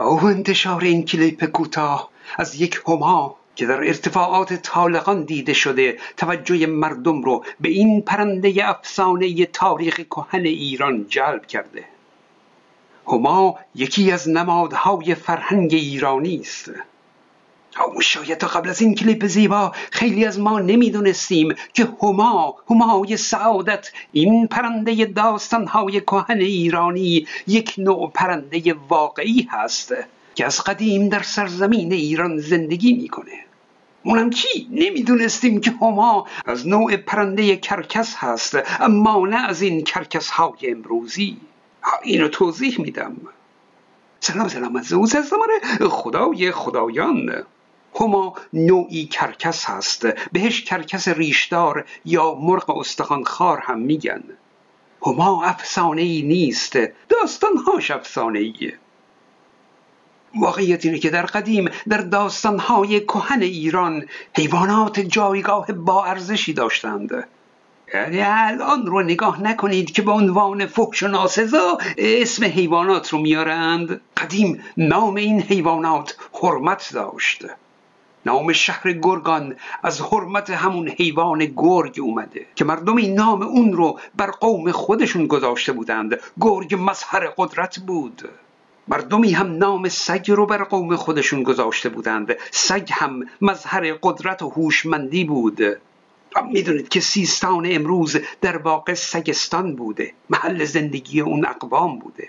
او انتشار این کلیپ کوتاه از یک هما که در ارتفاعات طالقان دیده شده توجه مردم رو به این پرنده افسانه تاریخ کهن ایران جلب کرده. هما یکی از نمادهای فرهنگ ایرانی است. او شاید تا قبل از این کلیپ زیبا خیلی از ما نمی‌دونستیم که هما همای سعادت این پرنده داستانهای کهن ایرانی یک نوع پرنده واقعی هست که از قدیم در سرزمین ایران زندگی می‌کنه. اونم چی؟ نمی‌دونستیم که هما از نوع پرنده کرکس هست اما نه از این کرکس های امروزی اینو توضیح میدم. سلام سلام از از خدای خدایان. هما نوعی کرکس هست. بهش کرکس ریشدار یا مرغ استخوانخوار هم میگن. هما افسانه ای نیست. داستانهاش افسانه ایه واقعیت اینه که در قدیم در داستانهای کهن ایران حیوانات جایگاه با ارزشی داشتند. یعنی الان رو نگاه نکنید که به عنوان فحش و ناسزا اسم حیوانات رو میارند. قدیم نام این حیوانات حرمت داشت. نام شهر گرگان از حرمت همون حیوان گرگ اومده که مردم این نام اون رو بر قوم خودشون گذاشته بودند. گرگ مظهر قدرت بود. مردمی هم نام سگ رو بر قوم خودشون گذاشته بودند. سگ هم مظهر قدرت و هوشمندی بود. می‌دونید که سیستان امروز در واقع سگستان بوده. محل زندگی اون اقوام بوده.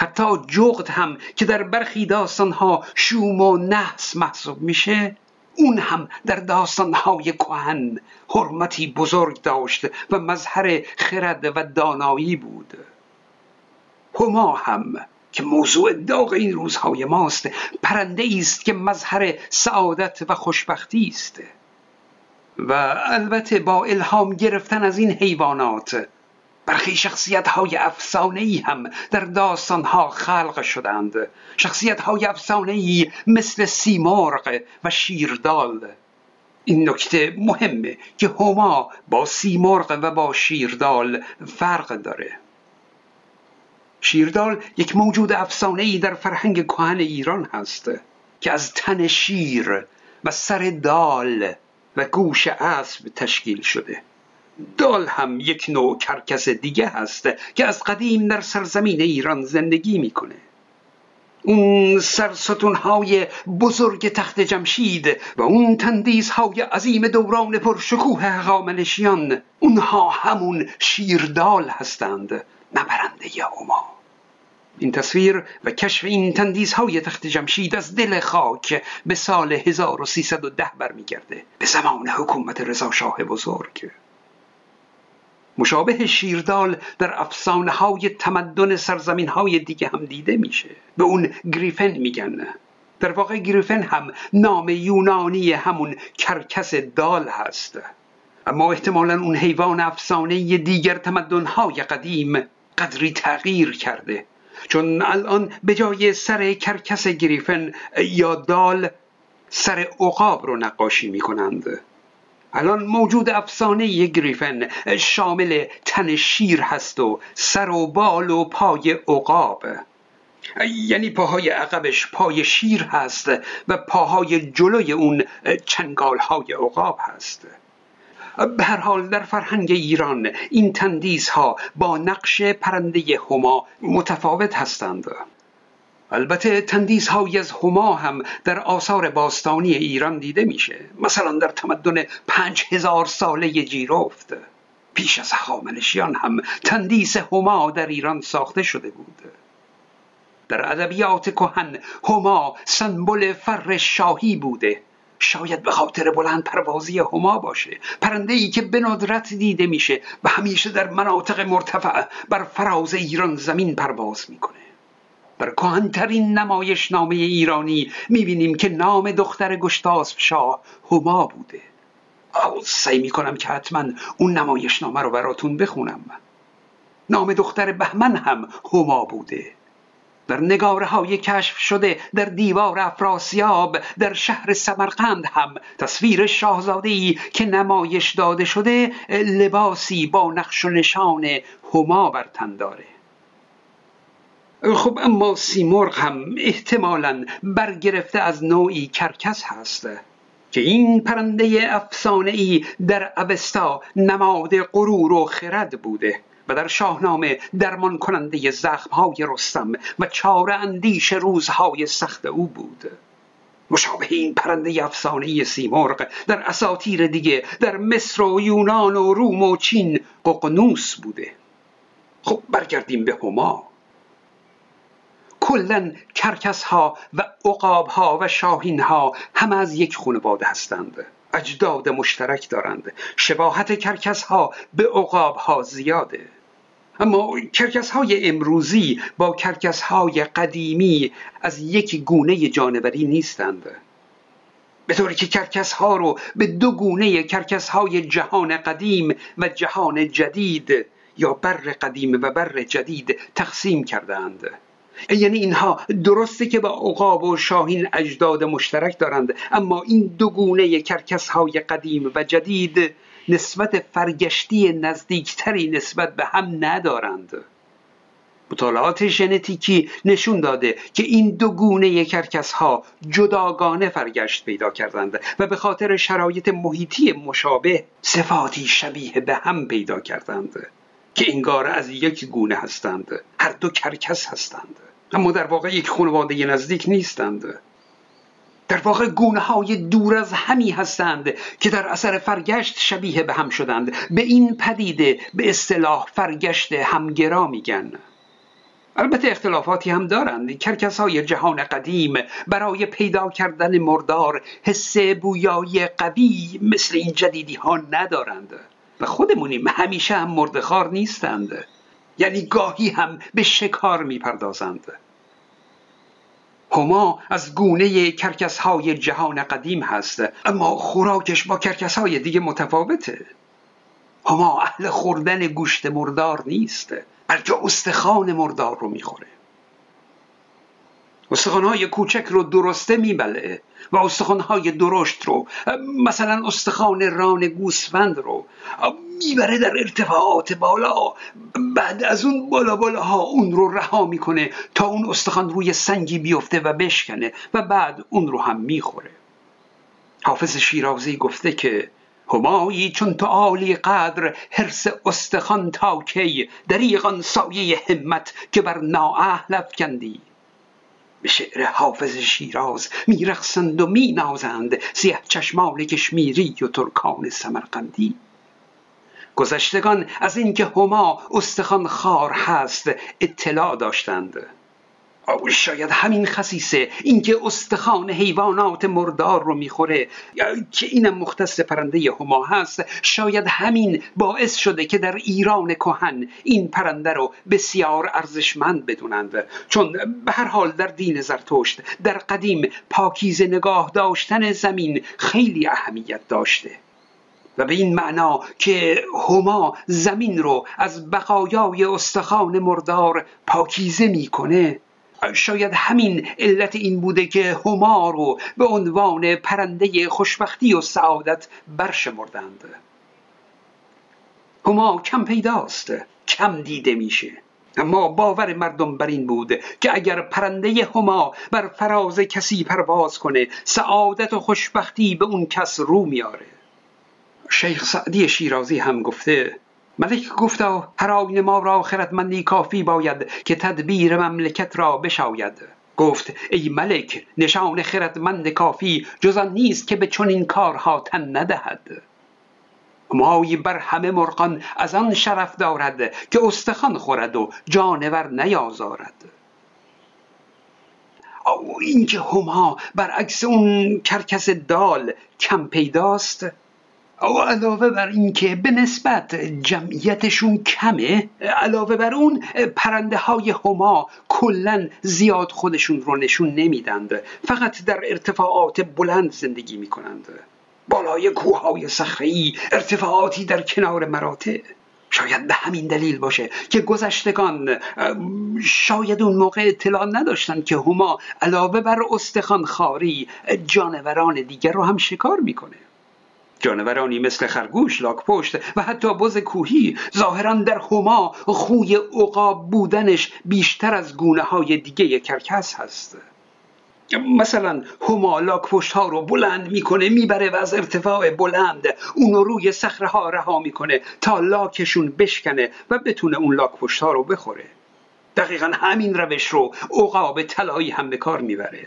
حتی جغد هم که در برخی داستانها شوم و نحس محسوب میشه اون هم در داستانهای کهن حرمتی بزرگ داشت و مظهر خرد و دانایی بود. هما هم که موضوع داغ این روزهای ماست پرنده است که مظهر سعادت و خوشبختی است. و البته با الهام گرفتن از این حیوانات برخی شخصیت های افسانه ای هم در داستان ها خلق شدند. شخصیت های افسانه ای مثل سیمرغ و شیردال. این نکته مهمه که هما با سیمرغ و با شیردال فرق داره. شیردال یک موجود افسانه ای در فرهنگ کهن ایران هست که از تن شیر و سر دال و گوش اسب تشکیل شده. دال هم یک نوع کرکس دیگه هست که از قدیم در سرزمین ایران زندگی می‌کنه. اون های بزرگ تخت جمشید و اون تندیس های عظیم دوران پرشکوه هخامنشیان اونها همون شیردال هستند نبرنده اوما این تصویر و کشف این تندیس های تخت جمشید از دل خاک به سال 1310 برمیگرده به زمان حکومت رضا شاه بزرگ. مشابه شیردال در افسانه های تمدن سرزمین های دیگه هم دیده میشه. به اون گریفن میگن. در واقع گریفن هم نام یونانی همون کرکس دال هست. اما احتمالا اون حیوان افسانه دیگر تمدن های قدیم قدری تغییر کرده. چون الان به جای سر کرکس گریفن یا دال سر عقاب رو نقاشی می‌کنند. الان موجود افسانه گریفن شامل تن شیر هست و سر و بال و پای عقاب. یعنی پاهای عقبش پای شیر هست و پاهای جلوی اون چنگال های عقاب هست. به هر حال در فرهنگ ایران این تندیس ها با نقش پرنده هما متفاوت هستند. البته تندیس های از هما هم در آثار باستانی ایران دیده میشه. مثلا در تمدن پنج هزار ساله جیرفت. پیش از هخامنشیان هم تندیس هما در ایران ساخته شده بود. در ادبیات کهن هما سمبل فر شاهی بوده. شاید به خاطر بلند پروازی هما باشه. پرنده ای که به ندرت دیده میشه و همیشه در مناطق مرتفع بر فراز ایران زمین پرواز می‌کنه. در کهنترین نمایش نامه ایرانی می‌بینیم که نام دختر گشتاسب شاه هما بوده. سعی می‌کنم که حتما اون نمایش نامه رو براتون بخونم. نام دختر بهمن هم هما بوده. در نگاره های کشف شده در دیوار افراسیاب در شهر سمرقند هم تصویر شاهزاده ای که نمایش داده شده لباسی با نقش و نشان هما بر تن داره. خب اما سیمرغ هم احتمالا برگرفته از نوعی کرکس هست که این پرنده افسانه ای در اوستا نماد غرور و خرد بوده و در شاهنامه درمان کننده زخمهای رستم و چاره اندیش روزهای سخت او بود. مشابه این پرنده افسانه سیمرغ در اساطیر دیگه در مصر و یونان و روم و چین ققنوس بوده. خب برگردیم به هما. کلا کرکس ها و عقاب ها و شاهین ها همه از یک خانواده هستند. اجداد مشترک دارند. شباهت کرکس ها به عقاب ها زیاده. اما کرکس های امروزی با کرکس های قدیمی از یک گونه جانوری نیستند. به طوری که کرکس ها رو به دو گونه کرکس های جهان قدیم و جهان جدید یا بر قدیم و بر جدید تقسیم کردند یعنی اینها درسته که با عقاب و شاهین اجداد مشترک دارند اما این دو گونه کرکس های قدیم و جدید نسبت فرگشتی نزدیکتری نسبت به هم ندارند. مطالعات ژنتیکی نشون داده که این دو گونه کرکس ها جداگانه فرگشت پیدا کردند و به خاطر شرایط محیطی مشابه صفاتی شبیه به هم پیدا کردند که انگار از یک گونه هستند. هر دو کرکس هستند. اما در واقع یک خانواده نزدیک نیستند. در واقع گونه های دور از همی هستند که در اثر فرگشت شبیه به هم شدند. به این پدیده به اصطلاح فرگشت همگرا میگن. البته اختلافاتی هم دارند. کرکس های جهان قدیم برای پیدا کردن مردار حس بویایی قوی مثل این جدیدی ها ندارند. و خودمونیم همیشه هم مردخار نیستند. یعنی گاهی هم به شکار می‌پردازند. هما از گونه کرکس های جهان قدیم هست اما خوراکش با کرکس های دیگه متفاوته. هما اهل خوردن گوشت مردار نیست بلکه استخوان مردار رو می‌خوره. استخوانهای کوچک رو درسته میبلعه و استخوانهای درشت رو مثلا استخوان ران گوسفند رو می‌بره در ارتفاعات بالا. بعد از اون بالا بالاها اون رو رها می‌کنه تا اون استخوان روی سنگی بیفته و بشکنه و بعد اون رو هم می‌خوره. حافظ شیرازی گفته که همایی چون تو عالی قدر حرس استخوان تا کی دریغان سایه همت که بر نااهل افکندی. به شعر حافظ شیراز میرقصند و مینازند سیه چشمان کشمیری و ترکان سمرقندی. گذشتگان از اینکه هما استخوان خار هست اطلاع داشتند. شاید همین خصیصه اینکه استخوان حیوانات مردار رو می‌خوره. که اینم مختص پرنده هما هست شاید همین باعث شده که در ایران کهن این پرنده رو بسیار ارزشمند بدونند. چون به هر حال در دین زرتشت در قدیم پاکیزه نگاه داشتن زمین خیلی اهمیت داشته. و به این معنا که هما زمین رو از بقایای استخوان مردار پاکیزه می‌کنه. شاید همین علت این بوده که هما رو به عنوان پرنده خوشبختی و سعادت برشمردند. هما کم پیداست کم دیده میشه. اما باور مردم بر این بود که اگر پرنده هما بر فراز کسی پرواز کنه سعادت و خوشبختی به اون کس رو میاره. شیخ سعدی شیرازی هم گفته ملک گفتا هر آین ما را خردمندی کافی باید که تدبیر مملکت را بشاید. گفت ای ملک نشان خردمند کافی جز نیست که به چنین کارها تن ندهد. مایی بر همه مرغان از آن شرف دارد که استخوان خورد و جانور نیازارد. او اینکه هما برعکس اون کرکس دال کم پیداست؟ او علاوه بر اینکه به نسبت جمعیتشون کمه علاوه بر اون پرنده های هما کلا زیاد خودشون رو نشون نمیدند. فقط در ارتفاعات بلند زندگی می‌کنند. بالای کوههای صخره‌ای ارتفاعاتی در کنار مراتع. شاید به همین دلیل باشه که گذشتگان شاید اون موقع اطلاع نداشتند که هما علاوه بر استخوان خاری جانوران دیگر رو هم شکار می‌کنه. جانورانی مثل خرگوش، لاکپشت و حتی بز کوهی ظاهرا در هما خوی عقاب بودنش بیشتر از گونه های دیگه کرکس هست. مثلا هما لاکپشت ها رو بلند می‌کنه می‌بره و از ارتفاع بلند اون رو روی صخره ها رها می‌کنه تا لاکشون بشکنه و بتونه اون لاکپشت ها رو بخوره. دقیقا همین روش رو عقاب طلایی هم به کار می‌بره.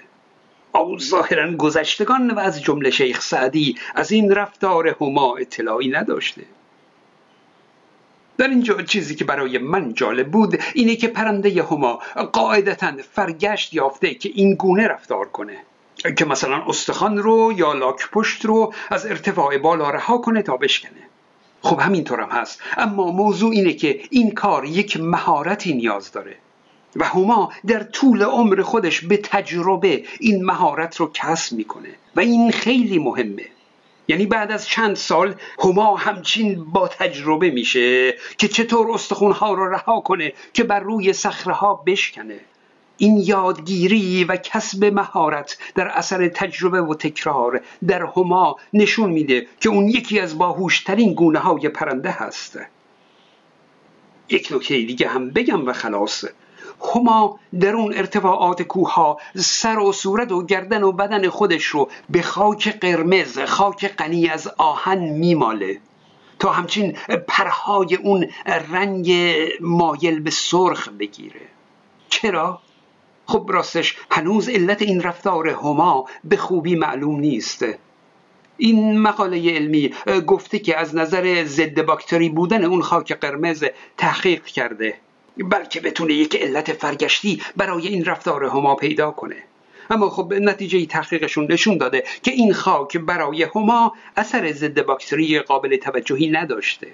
او ظاهرا گذشتگان و از جمله شیخ سعدی از این رفتار هما اطلاعی نداشته. در اینجا چیزی که برای من جالب بود اینه که پرنده هما قاعدتا فرگشت یافته که این گونه رفتار کنه. که مثلا استخوان رو یا لاک پشت رو از ارتفاع بالا رها کنه تا بشکنه. خب همینطور هم هست. اما موضوع اینه که این کار یک مهارتی نیاز داره. و هما در طول عمر خودش به تجربه این مهارت رو کسب می‌کنه. و این خیلی مهمه. یعنی بعد از چند سال هما همچین با تجربه میشه که چطور استخونها رو رها کنه که بر روی صخره ها بشکنه. این یادگیری و کسب مهارت در اثر تجربه و تکرار در هما نشون میده که اون یکی از باهوشترین گونه های پرنده هست. یک نکته دیگه هم بگم و خلاص هما در اون ارتفاعات کوه سر و صورت و گردن و بدن خودش رو به خاک قرمز خاک غنی از آهن میماله. تا همچین پرهای اون رنگ مایل به سرخ بگیره. چرا؟ خب راستش هنوز علت این رفتار هما به خوبی معلوم نیست. این مقاله علمی گفته که از نظر ضد باکتری بودن اون خاک قرمز تحقیق کرده. بلکه بتونه یک علت فرگشتی برای این رفتار هما پیدا کنه. اما خب نتیجه تحقیقشون نشون داده که این خاک برای هما اثر ضد باکتری قابل توجهی نداشته.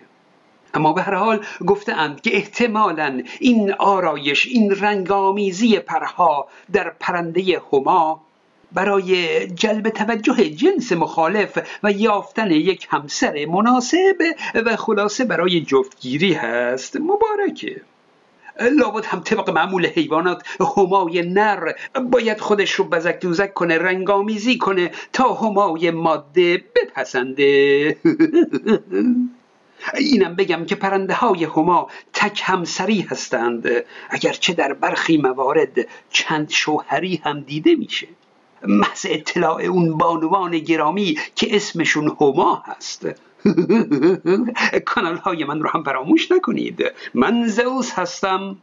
اما به هر حال گفتند که احتمالا این آرایش این رنگامیزی پرها در پرنده هما برای جلب توجه جنس مخالف و یافتن یک همسر مناسب و خلاصه برای جفتگیری هست. مبارکه. لابد هم طبق معمول حیوانات همای نر باید خودش رو بزک دوزک کنه رنگامیزی کنه تا همای ماده بپسنده. اینم بگم که پرنده های هما تک همسری هستند. اگرچه در برخی موارد چند شوهری هم دیده میشه. محض اطلاع اون بانوان گرامی که اسمشون هما هست. کانال های من رو هم فراموش نکنید. من زوس هستم.